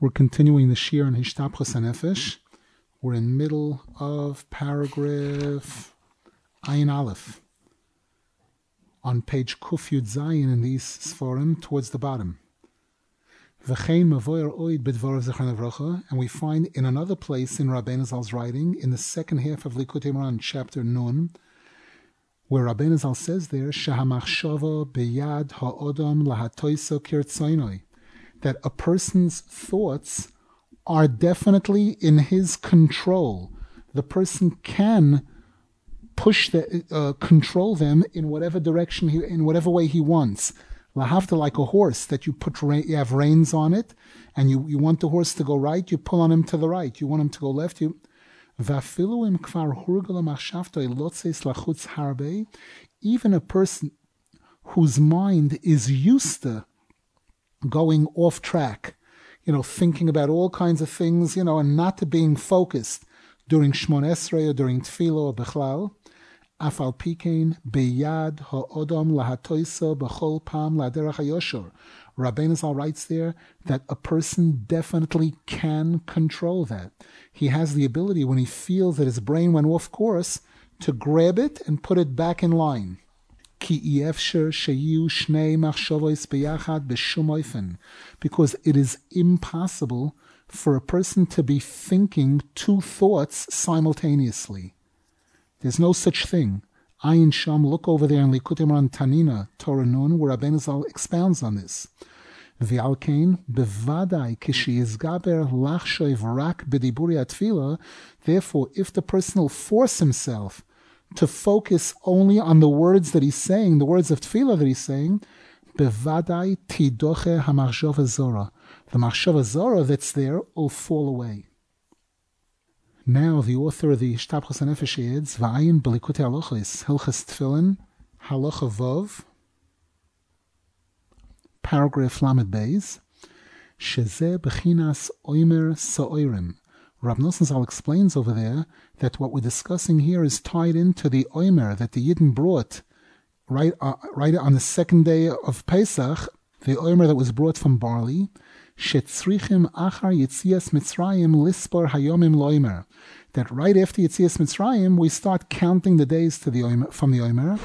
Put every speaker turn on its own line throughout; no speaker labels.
We're continuing the Shiur on Hishtapchus Hanefesh. We're in middle of paragraph Ayin Aleph on page Kuf Yud Zayin in these Sforim towards the bottom. And we find in another place in Rabbeinu Zal's writing, in the second half of Likutei Moharan, chapter Nun, where Rabbeinu Zal says there, Shahamachshava beyad ha'odam lahatoiso kirtzoinoi, that a person's thoughts are definitely in his control. The person can push the uh, control them in whatever direction he, in whatever way he wants. Lahavta like a horse that you put you have reins on it, and you, you want the horse to go right, you pull on him to the right. You want him to go left, you. Even a person whose mind is used to going off track, you know, thinking about all kinds of things, you know, and not being focused during Shmon Esrei or during Tefillah or Bechlal. Afal pikein beyad ha'odom lahatoiso b'chol pam laderach hayoshor. Rabbeinu Zal writes there that a person definitely can control that. He has the ability when he feels that his brain went off course to grab it and put it back in line. Because it is impossible for a person to be thinking two thoughts simultaneously. There's no such thing. Ayin Sham, look over there in Likutei Moharan Tanina, Torah Nun, where Rabbeinu Zal expounds on this. V'alkein, bevadai kishiyizgaber lachshoiv rak b'diburi atfila. Therefore, if the person will force himself to focus only on the words that he's saying, the words of tefillah that he's saying, bevadai tidoche hamachshava zora. The machshava zora that's there will fall away. Now, the author of the Hishtapchus HaNefesh adds, V'ayin Belikutei Halachos, Hilchas Tefillin, Halacha Vov, paragraph Lamed Beis, Sheze Bechinas Oimer Sa'oirim. Rav Nosson Zal explains over there that what we're discussing here is tied into the Omer that the Yidden brought right, uh, right on the second day of Pesach, the Omer that was brought from barley, Shetzrichim achar Yitzias Mitzrayim lispor hayomim loimer. That right after Yitzias Mitzrayim, we start counting the days to the oimer, from the Omer.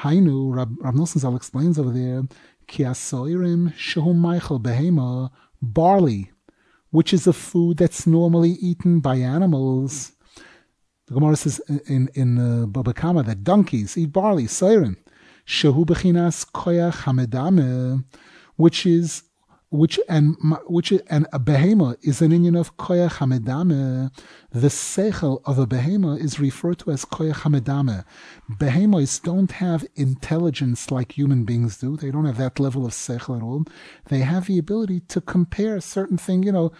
Hainu, Rab, Rab Nosson Zal explains over there, Ki asoirim shehum Michael behema, barley, which is a food that's normally eaten by animals. The Gemara says in in uh, Baba Kama that donkeys eat barley. Shehu bechinas which is which and which and a behema is an union of koyach hamedame. The sechel of a behema is referred to as koyach hamedame. Behemos don't have intelligence like human beings do. They don't have that level of sechel at all. They have the ability to compare certain thing, you know,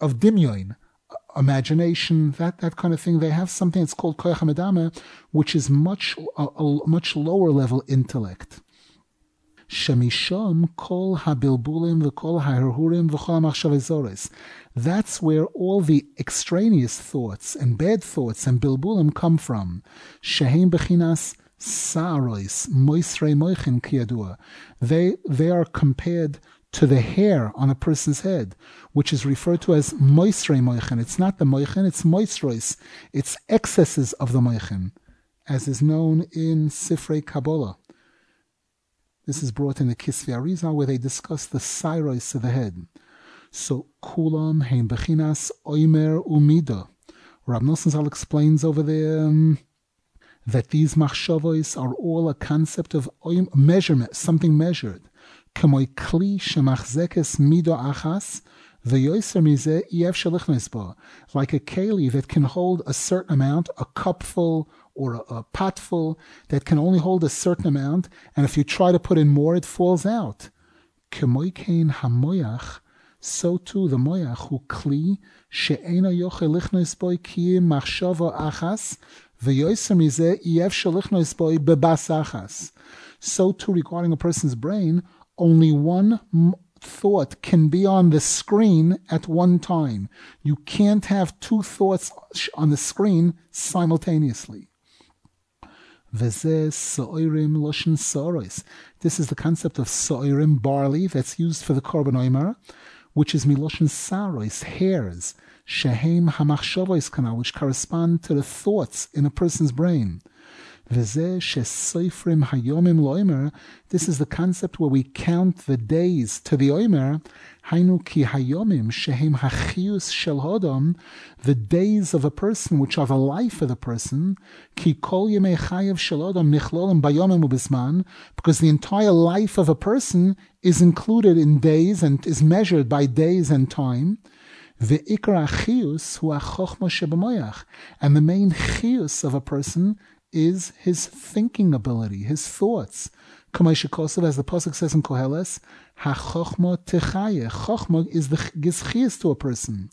of dimyoin, uh, imagination, that that kind of thing. They have something that's called koyach hamedame, which is much a, a much lower level intellect. Shemisham kol habilbulim v'kol ha'herhurim v'chol ha'machshavizores. That's where all the extraneous thoughts and bad thoughts and bilbulim come from. Shehem bechinas sa'arois moisrei moichin kiyadua. They, they are compared to the hair on a person's head, which is referred to as moisrei moichin. It's not the moichin, it's moisrois. It's excesses of the moichin, as is known in Sifrei Kabbalah. This is brought in the Kisvi Arizal where they discuss the siros of the head. So kulam hein bechinas oimer umida. Rab Nosson Zal explains over there um, that these machshavos are all a concept of oim, measurement, something measured. K'moy kli shemachzekes mido achas. Like a keli that can hold a certain amount, a cupful or a, a pot full that can only hold a certain amount, and if you try to put in more, it falls out. So too the moyach who kli she'ena yoche lichnos boy ki machshava achas v'yoyser mizeh yev shalichnos boy bebas achas. So too regarding a person's brain, only one thought can be on the screen at one time. You can't have two thoughts on the screen simultaneously. This is the concept of soirim barley that's used for the korban oimer, which is Miloshin Sarois, hairs, Shehem Hamachshavos Kanal, which correspond to the thoughts in a person's brain. This is the concept where we count the days to the Omer. Hainu ki hayomim shehem hachius shel the days of a person which are the life of the person. Ki kol yemei shel bayomim because the entire life of a person is included in days and is measured by days and time. Ve'ikra achius hu achochma shebemoyach, and the main chius of a person is his thinking ability, his thoughts. Kamaishikosav, as the Pasuk says in Koheles, HaChochma Techaye. Chochma is the gizchias to a person.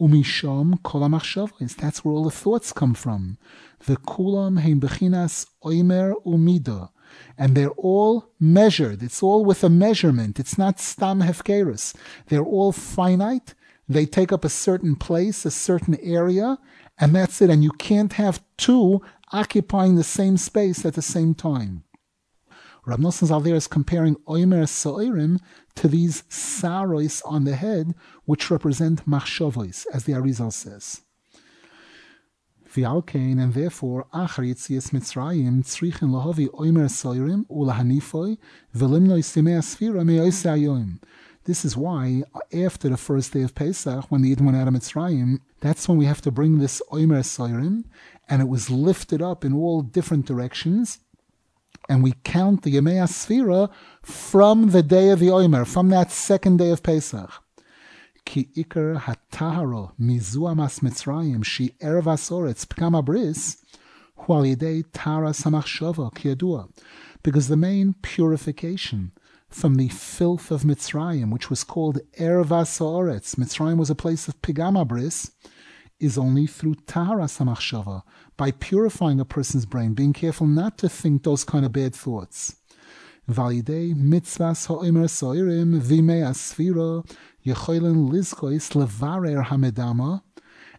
Umishom kol That's where all the thoughts come from. The kulam heim bechinas oimer umida. And they're all measured. It's all with a measurement. It's not stam hefkerus. They're all finite. They take up a certain place, a certain area, and that's it. And you can't have two occupying the same space at the same time. Rab Nosson Zal is comparing Oimer Soirim to these sarois on the head, which represent machshavos, as the Arizal says. V'alkein, and therefore, achar yitzias Mitzrayim, tzrichin lahavi Oimer Sa'irim, ulahanifoi, v'limnoi simei asfira me'oise ayoim. This is why, after the first day of Pesach, when the Yidden went out of Mitzrayim, that's when we have to bring this Oimer Sairim, and it was lifted up in all different directions. And we count the Yemei Sfira from the day of the Oimer, from that second day of Pesach. Ki ikar hataharo mizuamas Mitzrayim shi erev asoretz pkam abris hu al tara samachshava kiyadua. Because the main purification from the filth of Mitzrayim, which was called Ervas Haaretz. Mitzrayim was a place of pigamabris, is only through Tahara Samachshava, by purifying a person's brain, being careful not to think those kind of bad thoughts. Validei mitzvahs ha'omer soirim vimei asfira yechoilin lizkois levarer hamedama,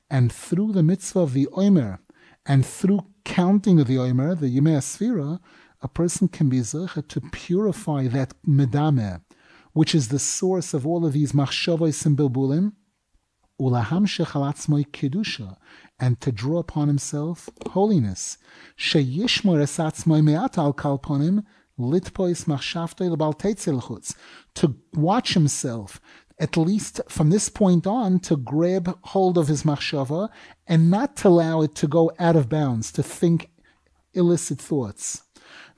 and through the mitzvah of the omer, and through counting of the omer, the yemei asfira, a person can be zeichet to purify that medame, which is the source of all of these machshavos and bilbulim, kedusha, and to draw upon himself holiness. Sheyishmor esatzmoi me'at al kalponim, litpois machshavtoi lebal to watch himself, at least from this point on, to grab hold of his machshava and not to allow it to go out of bounds, to think illicit thoughts.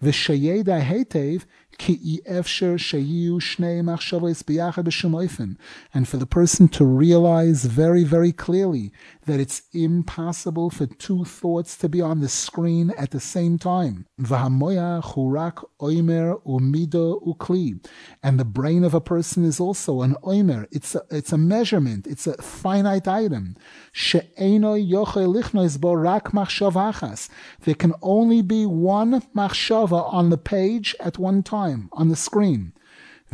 ושיידע היטב ki efsher sheyu shnei machshavos biyachad and for the person to realize very, very clearly that it's impossible for two thoughts to be on the screen at the same time. Oimer umido ukli, and the brain of a person is also an oimer. It's a, it's a measurement. It's a finite item. She'eno lichnois bo rak machshavachas. There can only be one machshava on the page at one time on the screen.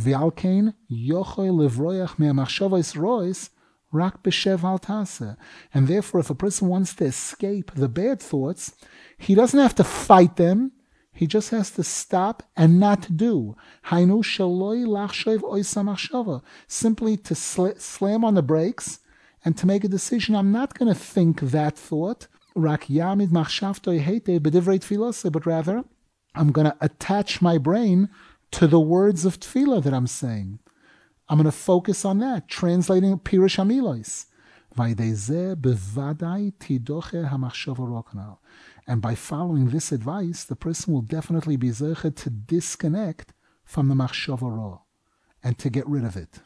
V'alkein yochel livroyach me'amachshavos rois rak b'shev al And therefore, if a person wants to escape the bad thoughts, he doesn't have to fight them. He just has to stop and not do. Hainu shaloi lachshev oisa Simply to sl- slam on the brakes and to make a decision. I'm not going to think that thought. Rak yamid machshavtoi hete b'divrei tfilose, but rather I'm going to attach my brain to the words of tefillah that I'm saying. I'm going to focus on that, translating Pirush Hamilos. And by following this advice, the person will definitely be zeichet to disconnect from the machshava and to get rid of it.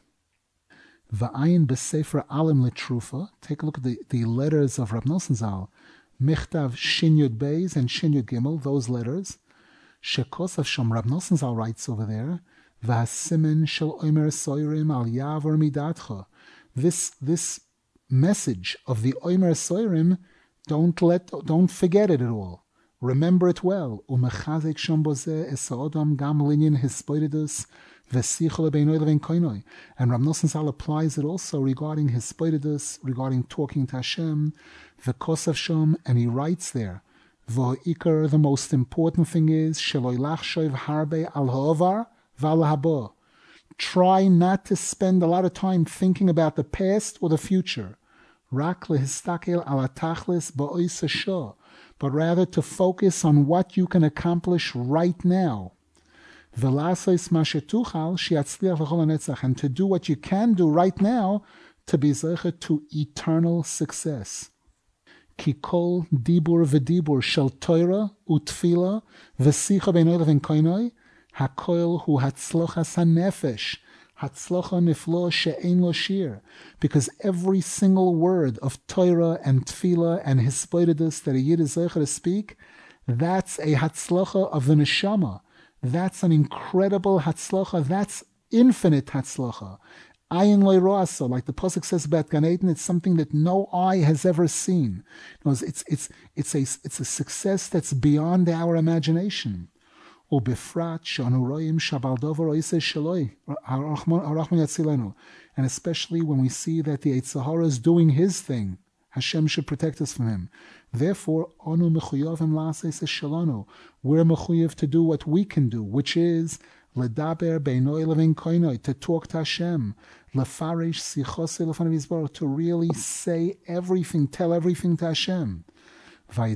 Alim. Take a look at the, the letters of Rab Nosson Zal. Michtav Shin Yud Beis and Shin Gimel, those letters. Shekosav Shom Rab Nosson Zal writes over there. V'hasimin shel omer soirim al yavor midatcha. This this message of the omer soirim, don't let don't forget it at all. Remember it well. Umechazik shom boze esodam gam linyan hispoidus v'sichol beinoy levin koinoy. And Rab Nosson Zal applies it also regarding hispoidus, regarding talking to Hashem, v'kosav shom, and he writes there. The most important thing is, sheloy lachshoiv harbe al ha'ovar, Try not to spend a lot of time thinking about the past or the future. Rak lehistakel but rather to focus on what you can accomplish right now. And to do what you can do right now to be to eternal success כי כל דיבור ודיבור של תוירה ותפילה ושיחה בין אוהל ובין קוינוי, הכל הוא הצלוחס הנפש, הצלוחה נפלא שאין לו שיר. Because every single word of Torah and tefillah and hispoidedus that a Yid is to speak, that's a hatzlocha of the neshama. That's an incredible hatzlocha. That's infinite hatzlocha. Ayin Loiroasa, like the Pasuk says about Gan Eden, it's something that no eye has ever seen. It's, it's, it's, a, it's a success that's beyond our imagination. And especially when we see that the Eitzahara is doing his thing, Hashem should protect us from him. Therefore, onu mechuyavim. We're mechuyav to do what we can do, which is ledaber beinoy levin koinoi, to talk to Hashem, lefarish sichose lefanav to really say everything, tell everything to Hashem. And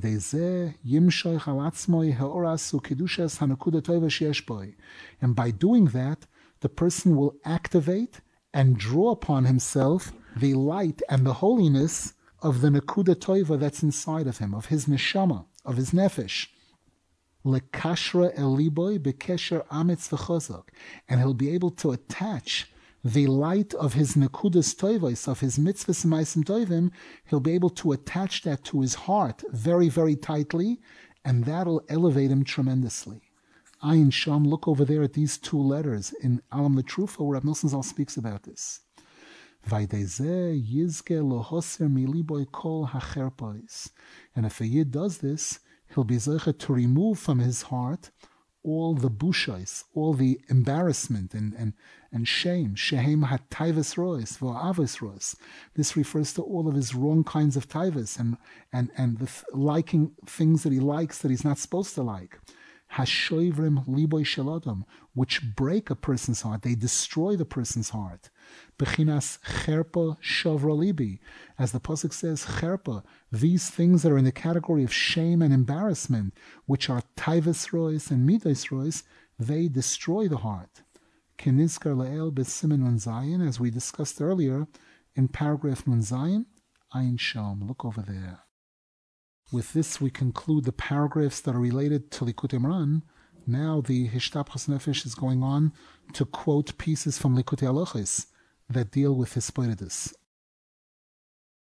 by doing that, the person will activate and draw upon himself the light and the holiness of the Nakuda Toiva that's inside of him, of his neshama, of his nefesh. Lekashra eliboy. And he'll be able to attach the light of his nekudas toivos, of his mitzvahs maisim toivim, he'll be able to attach that to his heart very, very tightly, and that'll elevate him tremendously. Ayin Sham, look over there at these two letters in Alam Letrufa, where Rav Zal speaks about this. And if a Yid does this, he'll be zeichet to remove from his heart all the bushais, all the embarrassment and, and, and shame. Shehem had taivas rois, v'avis rois. This refers to all of his wrong kinds of taivas and, and, and the th- liking things that he likes that he's not supposed to like. Hashoivrim liboy shalodom, which break a person's heart. They destroy the person's heart. Bechinas cherpa shavra libi. As the Pasuk says, cherpa, these things that are in the category of shame and embarrassment, which are taivas rois and midas rois, they destroy the heart. Kenizkar leel b'simen nun as we discussed earlier in paragraph nun zayin, ayin shom. Look over there. With this, we conclude the paragraphs that are related to Likutei Moharan. Now the Hishtapchas Nefesh is going on to quote pieces from Likutei Halachos that deal with Hispoidus.